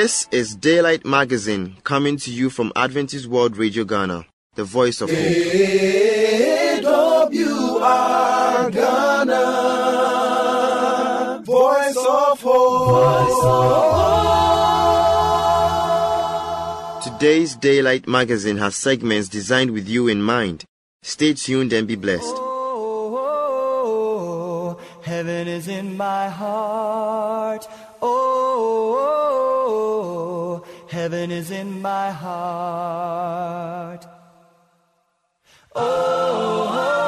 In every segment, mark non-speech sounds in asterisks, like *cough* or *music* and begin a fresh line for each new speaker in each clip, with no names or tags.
This is Daylight Magazine coming to you from Adventist World Radio Ghana, the voice of hope.
Ghana, voice of hope.
Today's Daylight Magazine has segments designed with you in mind. Stay tuned and be blessed.
Oh, oh, oh, oh heaven is in my heart. Oh, heaven is in my heart. Oh, oh, oh.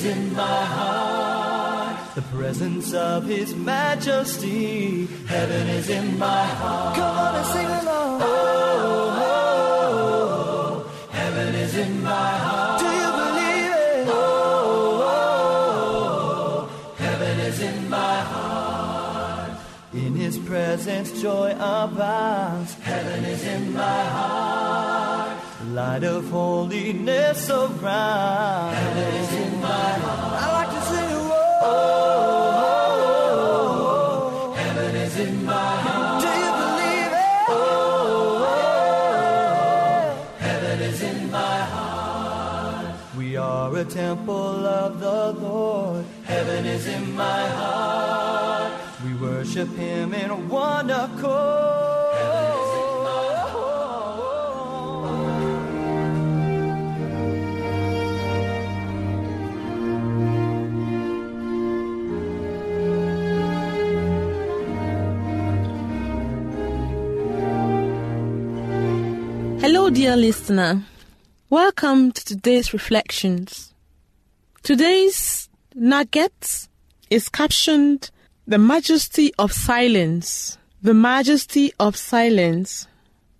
Is in my heart. The presence of His majesty. Heaven is in my heart. Come on and sing along. Oh, oh, oh. heaven is in my heart. Do you believe it? Oh, oh, heaven is in my heart. In His presence, joy abounds. Heaven is in my heart. Light of holiness around. Heaven is in my heart. I like to sing. Oh, oh, oh, oh, heaven is in my heart. Do you believe it? Oh, heaven is in my heart. We are a temple of the Lord. Heaven is in my heart. We worship Him in one accord.
Dear listener. Welcome to today's reflections. Today's nugget is captioned The Majesty of Silence. The Majesty of Silence.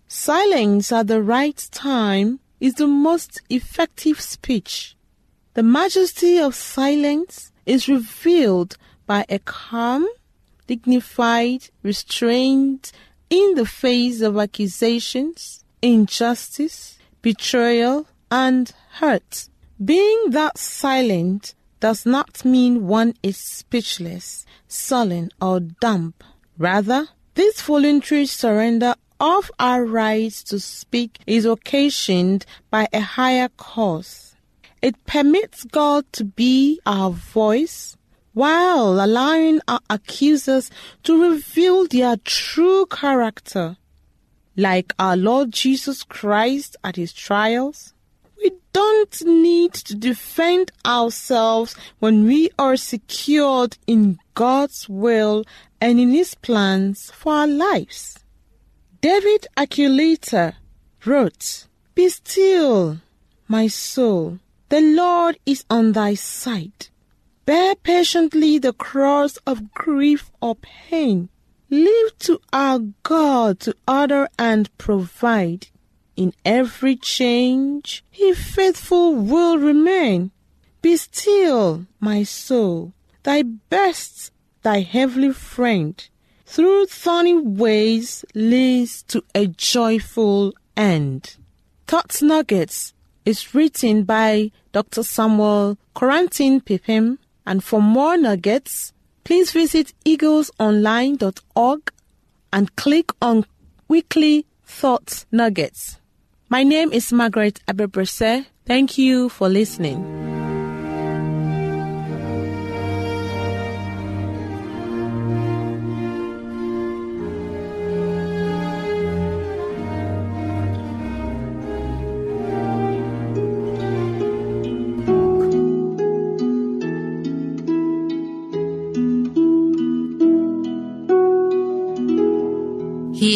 Silence at the right time is the most effective speech. The majesty of silence is revealed by a calm, dignified restraint in the face of accusations, injustice, betrayal, and hurt. Being that silent does not mean one is speechless, sullen, or dumb. Rather, this voluntary surrender of our right to speak is occasioned by a higher cause. It permits God to be our voice while allowing our accusers to reveal their true character. Like our Lord Jesus Christ at his trials, we don't need to defend ourselves when we are secured in God's will and in his plans for our lives. David Aculator wrote, Be still, my soul. The Lord is on thy side. Bear patiently the cross of grief or pain. Leave to our God to order and provide. In every change, He faithful will remain. Be still, my soul, thy best, thy heavenly friend, through thorny ways leads to a joyful end. Thoughts Nuggets is written by Dr. Samuel Koranteng Pipim, and for more nuggets, please visit eaglesonline.org and click on Weekly Thoughts Nuggets. My name is Margaret Abebrese. Thank you for listening.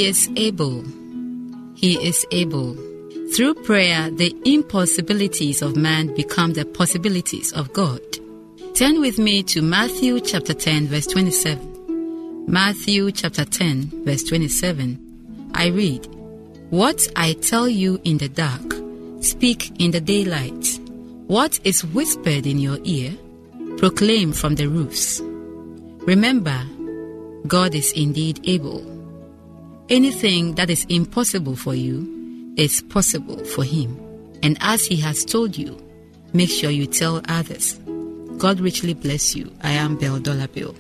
He is able. He is able. Through prayer, the impossibilities of man become the possibilities of God. Turn with me to Matthew chapter 10, verse 27. Matthew chapter 10, verse 27. I read, What I tell you in the dark, Speak in the daylight. What is whispered in your ear, proclaim from the roofs. Remember, God is indeed able. Anything that is impossible for you is possible for Him. And as He has told you, make sure you tell others. God richly bless you. I am Bell Dollar Bill.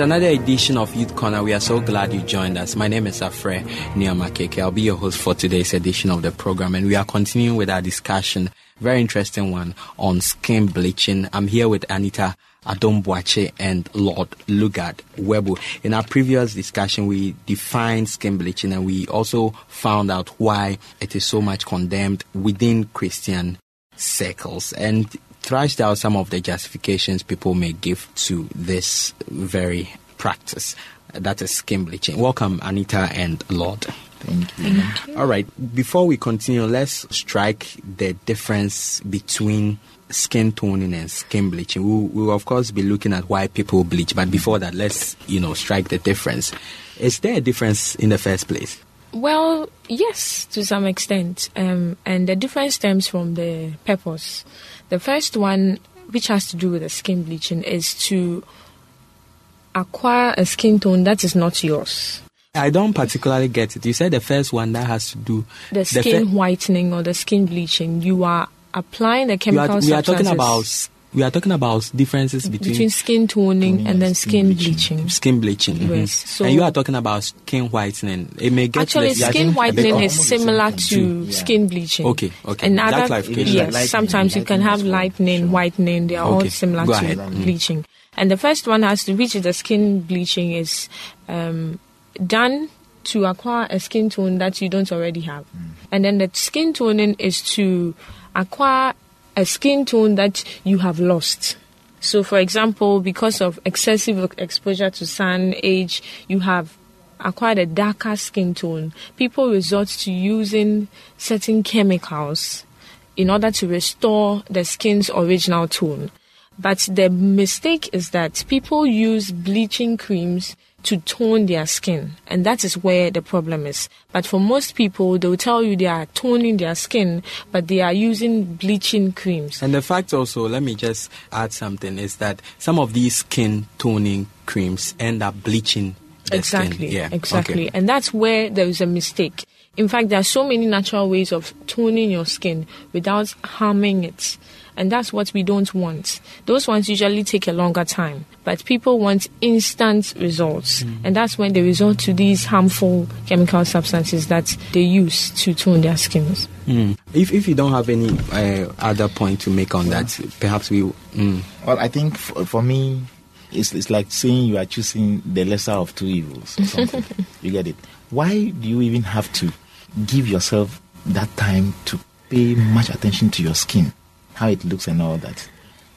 It's another edition of Youth Corner. We are so glad you joined us. My name is Afre Niamakeke. I'll be your host for today's edition of the program, and we are continuing with our discussion, very interesting one, on skin bleaching. I'm here with Anita Adombuache and Lord Lugard Webu. In our previous discussion, we defined skin bleaching, and we also found out why it is so much condemned within Christian circles and thrashed out some of the justifications people may give to this very practice that is skin bleaching. Welcome, Anita and Lord.
Thank you.
All right, before we continue, let's strike the difference between skin toning and skin bleaching. We we will, of course, be looking at why people bleach, but before that, let's, you know, strike the difference. Is there a difference in the first place?
Well, yes, to some extent. Um, and the difference stems from the purpose. The first one, which has to do with the skin bleaching, is to acquire a skin tone that is not yours.
I don't particularly get it. You said the first one that has to do
The skin
fir-
whitening or the skin bleaching, you are applying the chemical
are, we are talking about we are talking about differences between,
between skin toning
Toning
and
and
then
skin
skin
bleaching.
bleaching.
skin bleaching. mhm.
Yes, so-
and you are talking about skin whitening. It may get
Actually,
less-
skin whitening is similar to
yeah.
skin bleaching.
Okay, okay.
And
That
other,
clarification.
yes,
Lightening,
sometimes you can have lightening,
Sure.
whitening. They are
Okay,
all similar
go
to
ahead. Mhm.
bleaching. And the first one has to, which is the skin bleaching, is um, done to acquire a skin tone that you don't already have. And then the skin toning is to acquire a skin tone that you have lost. So, for example, because of excessive exposure to sun, age, you have acquired a darker skin tone. People resort to using certain chemicals in order to restore the skin's original tone. But the mistake is that people use bleaching creams to tone their skin, and that is where the problem is. But for most people, they will tell you they are toning their skin, but they are using bleaching creams.
And the fact also, let me just add something, is that some of these skin toning creams end up bleaching the skin.
exactly
skin. Yeah,
exactly
okay.
and that's where there is a mistake in fact there are so many natural ways of toning your skin without harming it and that's what we don't want those ones usually take a longer time but people want instant results
Mm.
and that's when they resort to these harmful chemical substances that they use to tone their skins
Mm. If if you don't have any uh, other point to make on that, perhaps we. Mm.
Well, I think for, for me, it's, it's like saying you are choosing the lesser of two evils *laughs* or you get it? Why do you even have to give yourself that time to pay much attention to your skin, how it looks, and all that?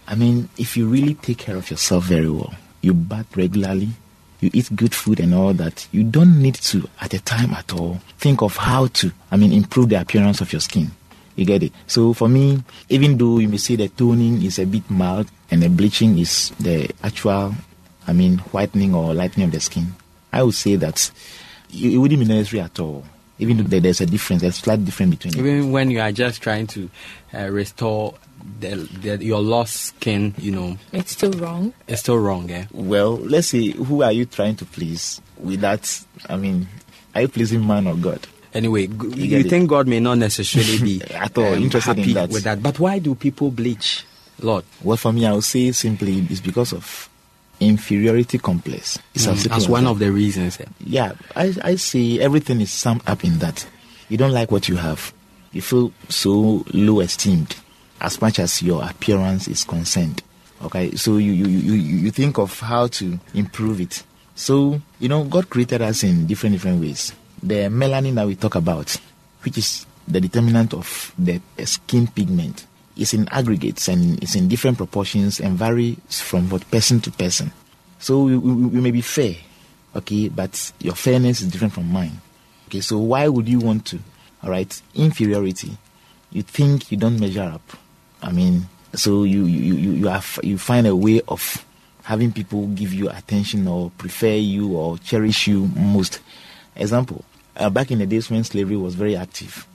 I mean, if you really take care of yourself very well, you bath regularly, you eat good food and all that, you don't need to, at a time at all, think of how to, I mean, improve the appearance of your skin. You get it? So for me, even though you may say the toning is a bit mild and the bleaching is the actual, I mean, whitening or lightening of the skin, I would say that it it wouldn't be necessary at all. Even though there's a difference, there's a slight difference between it.
Even when you are just trying to uh, restore the, the, your lost skin, you know,
it's still wrong
it's still wrong. Eh?
Well, let's see. who are you trying to please with that? I mean, are you pleasing man or God?
Anyway, g-
You
you, think God may not necessarily be *laughs*
At all
um,
interested in that.
with that. But why do people bleach, Lord?
Well, for me, I would say simply it's because of inferiority complex. It's as
Mm,
simple
as
as
one
that.
of the reasons. eh?
Yeah, I, I say everything is summed up in that. You don't like what you have. You feel so low esteemed. As much as your appearance is concerned. Okay, so you, you, you, you think of how to improve it. So, you know, God created us in different, different ways. The melanin that we talk about, which is the determinant of the skin pigment, is in aggregates and it's in different proportions and varies from what person to person. So we, we, we may be fair, okay, but your fairness is different from mine. Okay, so why would you want to? All right, inferiority. You think you don't measure up. I mean, so you you you you, have, you find a way of having people give you attention or prefer you or cherish you most. Example: uh, back in the days when slavery was very active,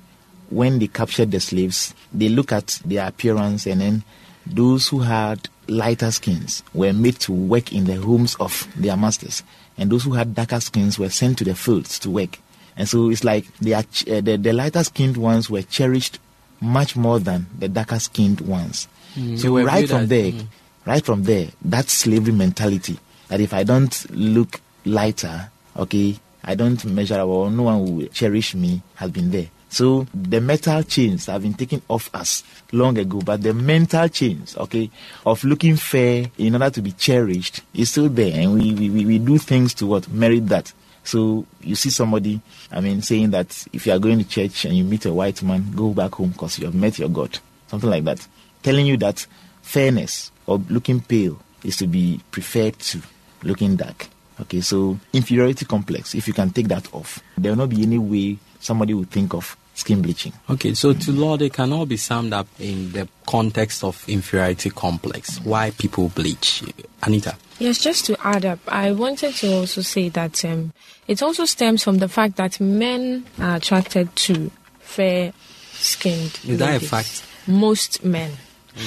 when they captured the slaves, they look at their appearance and then those who had lighter skins were made to work in the homes of their masters, and those who had darker skins were sent to the fields to work. And so it's like are, uh, the, the lighter skinned ones were cherished much more than the darker skinned ones.
Mm,
so right from there, mm. right from there, that slavery mentality that if I don't look lighter, okay, I don't measure or no one will cherish me has been there. So the metal chains have been taken off us long ago, but the mental chains, okay, of looking fair in order to be cherished is still there, and we, we, we do things to what merit that. So you see somebody, I mean, saying that if you are going to church and you meet a white man, go back home because you have met your God, something like that, telling you that fairness or looking pale is to be preferred to looking dark. Okay, so inferiority complex, if you can take that off, there will not be any way somebody would think of skin bleaching.
Okay, so to law, they can all be summed up in the context of inferiority complex. Why people bleach? Anita?
Yes, just to add up, I wanted to also say that um, it also stems from the fact that men are attracted to fair skinned.
Is that a fact?
Most men.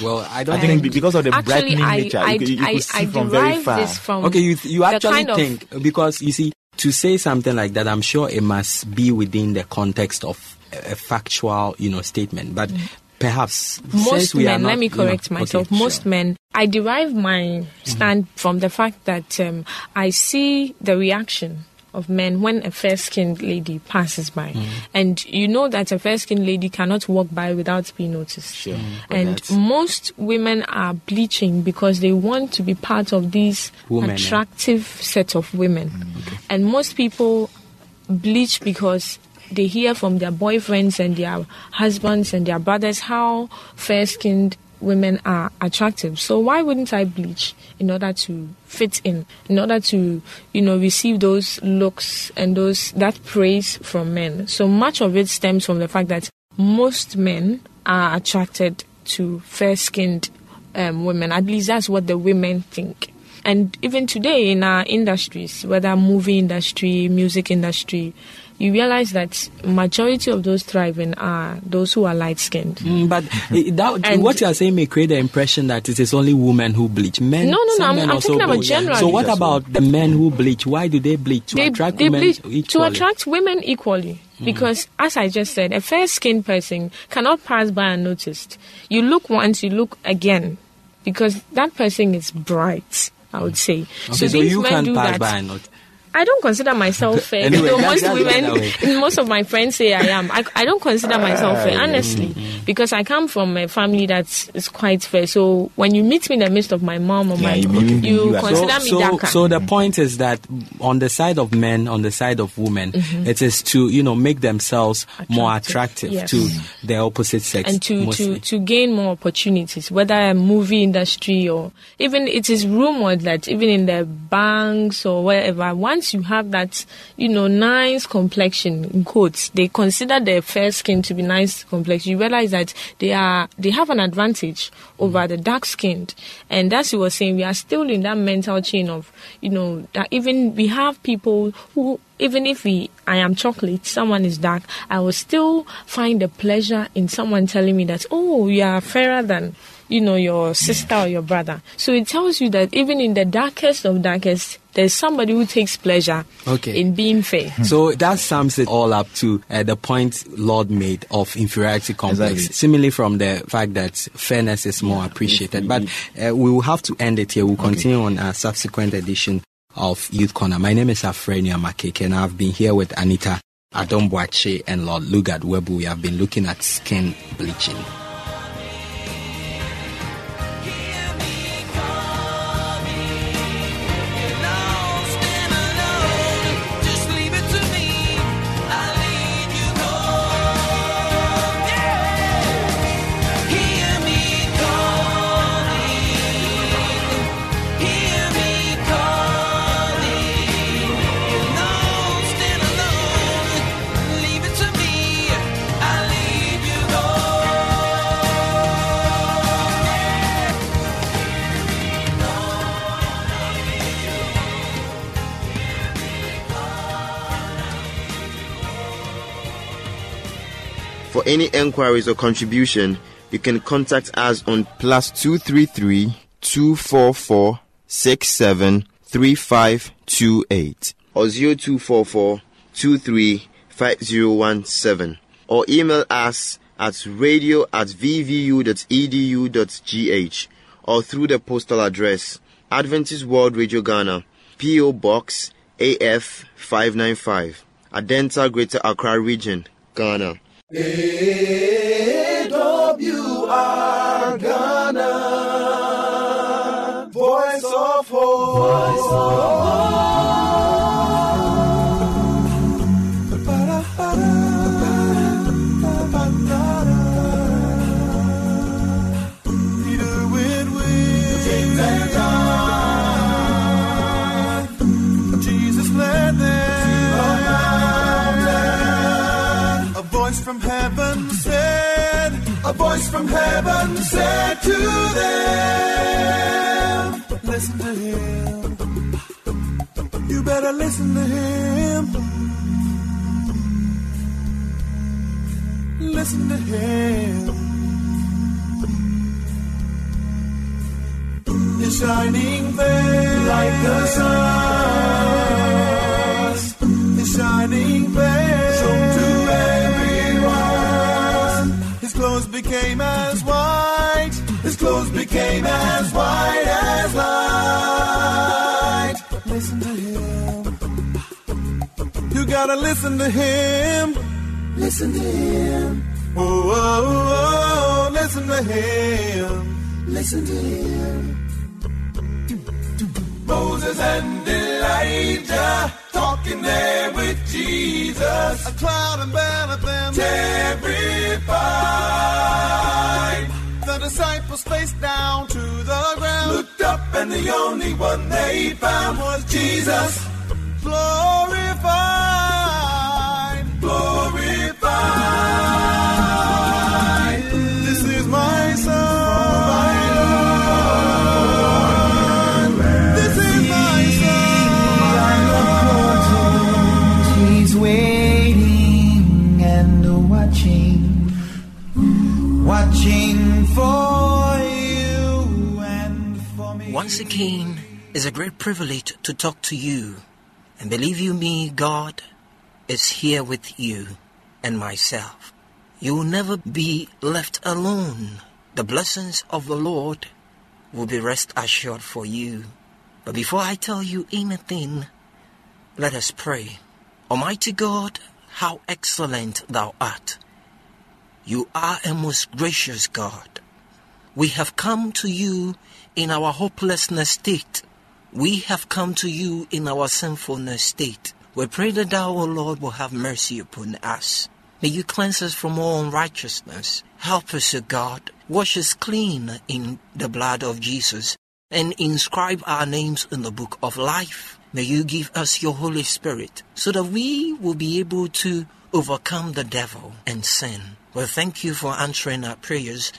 Well, I don't
I think because of the
actually,
brightening
I,
nature,
I,
you, you
I,
could see
I
from very
derive
far.
this from
Okay, you you actually
kind of-
think because you see to say something like that, I'm sure it must be within the context of a, a factual, you know, statement. But perhaps since
most
we are
men
not,
let me
you know-
correct myself
okay,
most
sure.
men i derive my stand from the fact that um, i see the reaction of men when a fair skinned lady passes by. And you know that a fair skinned lady cannot walk by without being noticed.
Sure.
And
that's-
most women are bleaching because they want to be part of these
Women, eh?
attractive set of women. And most people bleach because they hear from their boyfriends and their husbands and their brothers how fair skinned women are attractive. So why wouldn't I bleach in order to fit in, in order to, you know, receive those looks and those that praise from men? So much of it stems from the fact that most men are attracted to fair skinned um, women. At least that's what the women think. And even today in our industries, whether movie industry, music industry, you realize that majority of those thriving are those who are light skinned.
Mm, but that,
And-
what you are saying may create the impression that it is only women who bleach. Men,
No, no, no, I'm- I'm talking about generally.
So what about the men who bleach? Why do they bleach to
They,
attract
they
women
bleach to attract women equally. Because, as I just said, a fair skinned person cannot pass by unnoticed. You look once, you look again, because that person is bright. I would say.
Okay, so,
these
you
men
can't
do that.
By and not.
I don't consider myself *laughs* fair.
Anyway,
though *laughs* most women, *laughs* most of my friends say I am. I, I don't consider ah, myself fair, honestly, mm-hmm. because I come from a family that is quite fair. So when you meet me in the midst of my mom or
Yeah,
my,
you
you consider
so,
me
so,
darker.
so the point is that on the side of men, on the side of women, mm-hmm. it is to you know make themselves more
Attractive,
attractive
yes.
to the opposite sex,
and to, to,
mostly.
to gain more opportunities, whether a movie industry or even it is rumored that even in the banks or wherever, once you have that, you know, nice complexion in quotes, they consider their fair skin to be nice complexion. You realize that they are they have an advantage over the dark skinned, and what we were saying. We are still in that mental chain of, you know, that even we have people who even if we I am chocolate, someone is dark, I will still find the pleasure in someone telling me that, oh, you are fairer than you know your sister or your brother. So it tells you that even in the darkest of darkest, there's somebody who takes pleasure
Okay.
in being fair.
So that sums it all up to uh, the point Lord made of inferiority complex,
Exactly.
similarly from the fact that fairness is more appreciated. But uh, we will have to end it here. We'll continue on a subsequent edition of Youth Corner. My name is Afrenia Makeke, and I've been here with Anita Adomboache and Lord Lugard Webu. We have been looking at skin bleaching.
For any enquiries or contribution, you can contact us on plus 233 244 673528 or 0244 235017 or email us at radio at vvu.edu.gh or through the postal address Adventist World Radio Ghana, P.O. Box AF 595, Adenta Greater Accra Region, Ghana.
AWR Ghana, Voice of Hope. Voice from heaven said, A voice from heaven said to them, Listen to him. You better listen to him. Listen to him. is shining there like the sun. Is shining there clothes became as white. His clothes became as white as light. Listen to him. You gotta listen to him. Listen to him. Oh, oh, oh, oh, listen to him. Listen to him. Moses and Elijah talking there with Jesus. A cloud enveloped them, terrified. The disciples faced down to the ground, looked up, and the only one they found was Jesus. Glorified, glorified.
Once again, it's a great privilege to talk to you. And believe you me, God is here with you and myself. You will never be left alone. The blessings of the Lord will be rest assured for you. But before I tell you anything, let us pray. Almighty God, how excellent thou art. You are a most gracious God. We have come to you in our hopelessness state. We have come to you in our sinfulness state. We pray that thou, O Lord, will have mercy upon us. May you cleanse us from all unrighteousness. Help us, O God. Wash us clean in the blood of Jesus and inscribe our names in the book of life. May you give us your Holy Spirit so that we will be able to overcome the devil and sin. Well, thank you for answering our prayers.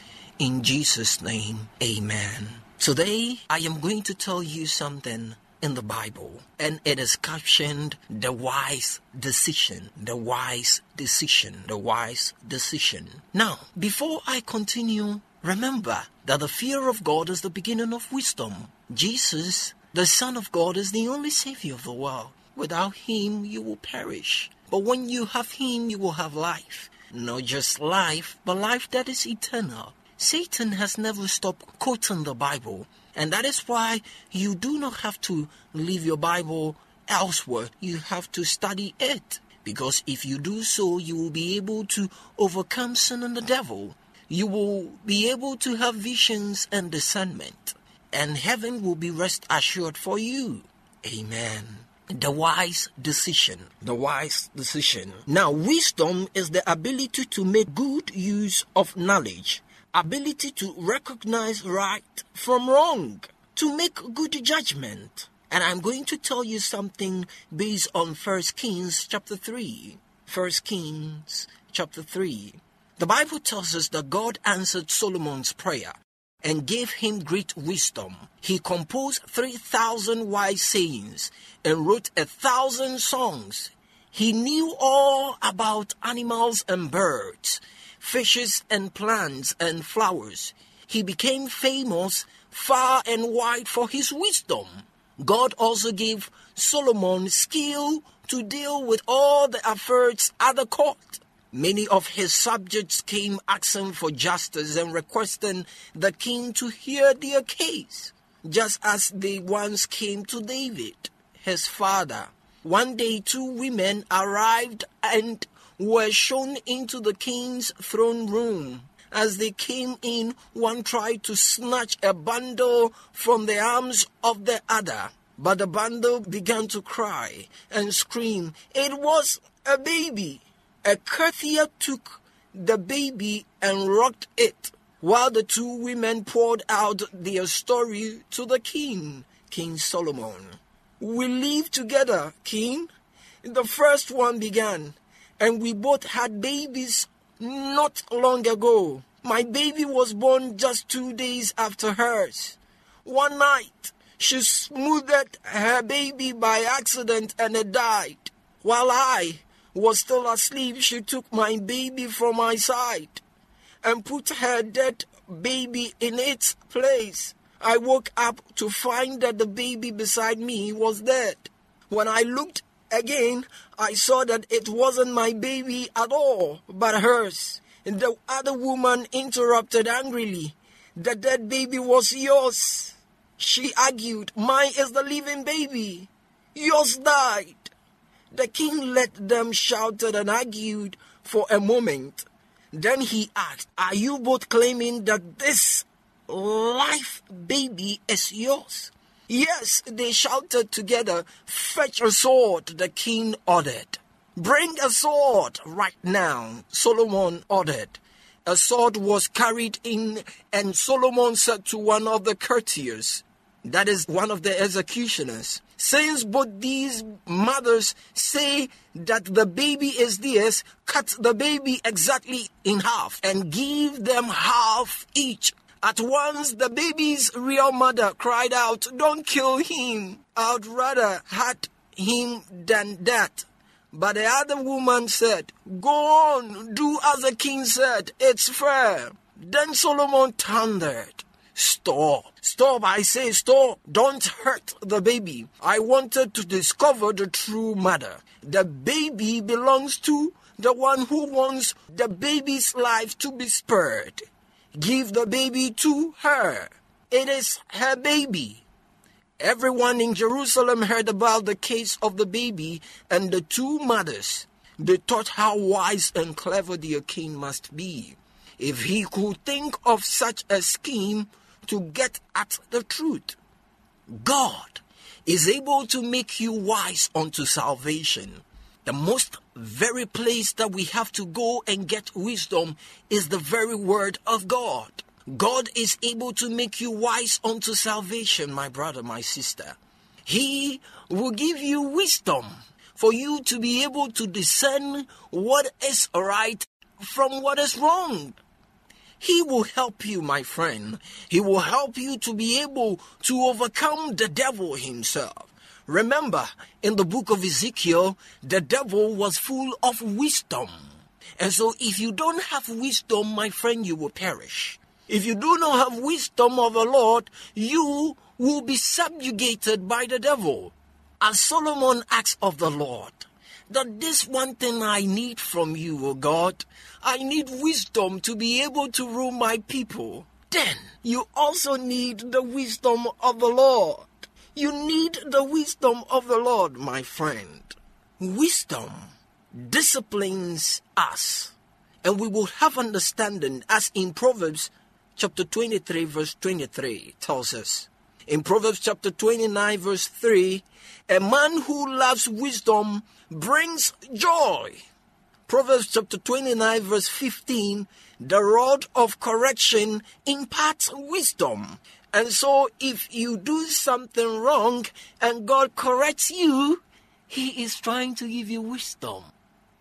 In Jesus' name, amen. Today, I am going to tell you something in the Bible, and it is captioned The Wise Decision. The Wise Decision. The Wise Decision. Now, before I continue, remember that the fear of God is the beginning of wisdom. Jesus, the Son of God, is the only Savior of the world. Without Him, you will perish. But when you have Him, you will have life. Not just life, but life that is eternal. Satan has never stopped quoting the Bible, and that is why you do not have to leave your Bible elsewhere. You have to study it. Because if you do so, you will be able to overcome sin and the devil. You will be able to have visions and discernment, and heaven will be rest assured for you. Amen. The wise decision. The wise decision. Now, wisdom is the ability to make good use of knowledge, ability to recognize right from wrong, to make good judgment. And I'm going to tell you something based on 1 Kings chapter 3. 1 Kings chapter 3. The Bible tells us that God answered Solomon's prayer and gave him great wisdom. He composed 3,000 wise sayings and wrote a thousand songs. He knew all about animals and birds, fishes and plants and flowers. He became famous far and wide for his wisdom. God also gave Solomon skill to deal with all the affairs at the court. Many of his subjects came asking for justice and requesting the king to hear their case, just as they once came to David, his father. One day, two women arrived and were shown into the king's throne room. As they came in, one tried to snatch a bundle from the arms of the other. But the bundle began to cry and scream. It was a baby. A courtier took the baby and rocked it while the two women poured out their story to the king, King Solomon. We live together, king. The first one began, and we both had babies not long ago. My baby was born just two days after hers. One night, she smoothed her baby by accident and it died. While I was still asleep, she took my baby from my side and put her dead baby in its place. I woke up to find that the baby beside me was dead. When I looked again, I saw that it wasn't my baby at all, but hers. And the other woman interrupted angrily. The dead baby was yours. She argued, Mine is the living baby. Yours died. The king let them shouted and argued for a moment. Then he asked, Are you both claiming that this life baby is yours? Yes, they shouted together, Fetch a sword, the king ordered. Bring a sword right now, Solomon ordered. A sword was carried in, and Solomon said to one of the courtiers, that is one of the executioners, since both these mothers say that the baby is theirs, cut the baby exactly in half and give them half each. At once, the baby's real mother cried out, Don't kill him. I'd rather hurt him than that. But the other woman said, Go on, do as the king said, it's fair. Then Solomon thundered, Stop, stop, I say stop. Don't hurt the baby. I wanted to discover the true mother. The baby belongs to the one who wants the baby's life to be spared. Give the baby to her. It is her baby. Everyone in Jerusalem heard about the case of the baby and the two mothers. They thought how wise and clever their king must be. If he could think of such a scheme to get at the truth. God is able to make you wise unto salvation. The most very place that we have to go and get wisdom is the very word of God. God is able to make you wise unto salvation, my brother, my sister. He will give you wisdom for you to be able to discern what is right from what is wrong. He will help you, my friend. He will help you to be able to overcome the devil himself. Remember, in the book of Ezekiel, the devil was full of wisdom. And so, if you don't have wisdom, my friend, you will perish. If you do not have wisdom of the Lord, you will be subjugated by the devil. As Solomon asked of the Lord, that this one thing I need from you, O God, I need wisdom to be able to rule my people. Then you also need the wisdom of the Lord. You need the wisdom of the Lord, my friend. Wisdom disciplines us, and we will have understanding as in Proverbs chapter 23, verse 23 tells us. In Proverbs chapter 29, verse 3, a man who loves wisdom brings joy. Proverbs chapter 29, verse 15, the rod of correction imparts wisdom. And so, if you do something wrong and God corrects you, He is trying to give you wisdom.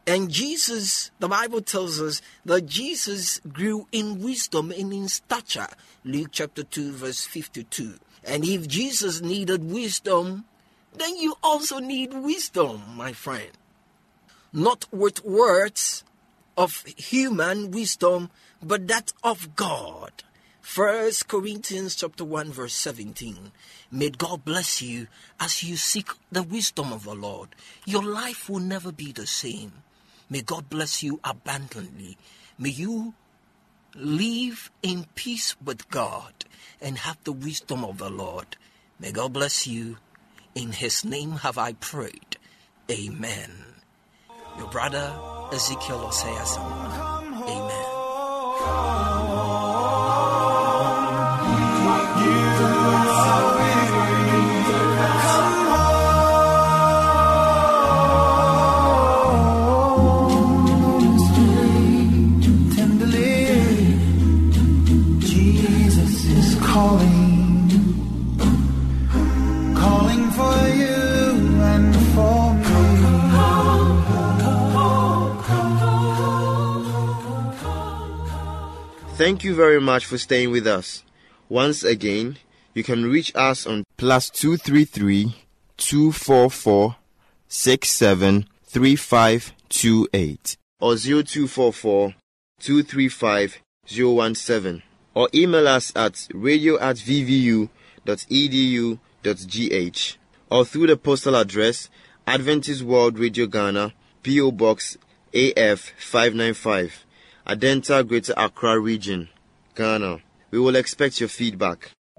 And Jesus, the Bible tells us that Jesus grew in wisdom and in stature. Luke chapter 2, verse 52. And if Jesus needed wisdom, then you also need wisdom, my friend. Not with words, of human wisdom, but that of God. First Corinthians chapter 1 verse 17. May God bless you as you seek the wisdom of the Lord. Your life will never be the same. May God bless you abundantly. May you live in peace with God and have the wisdom of the Lord. May God bless you. In his name have I prayed. Amen. Your brother Ezekiel Oseason. Amen.
Thank you very much for staying with us. Once again, you can reach us on plus 233 244 673528 or 0244 235 017 or email us at radio at vvu.edu.gh or through the postal address Adventist World Radio Ghana, P.O. Box AF 595, Adenta Greater Accra Region, Ghana. We will expect your feedback.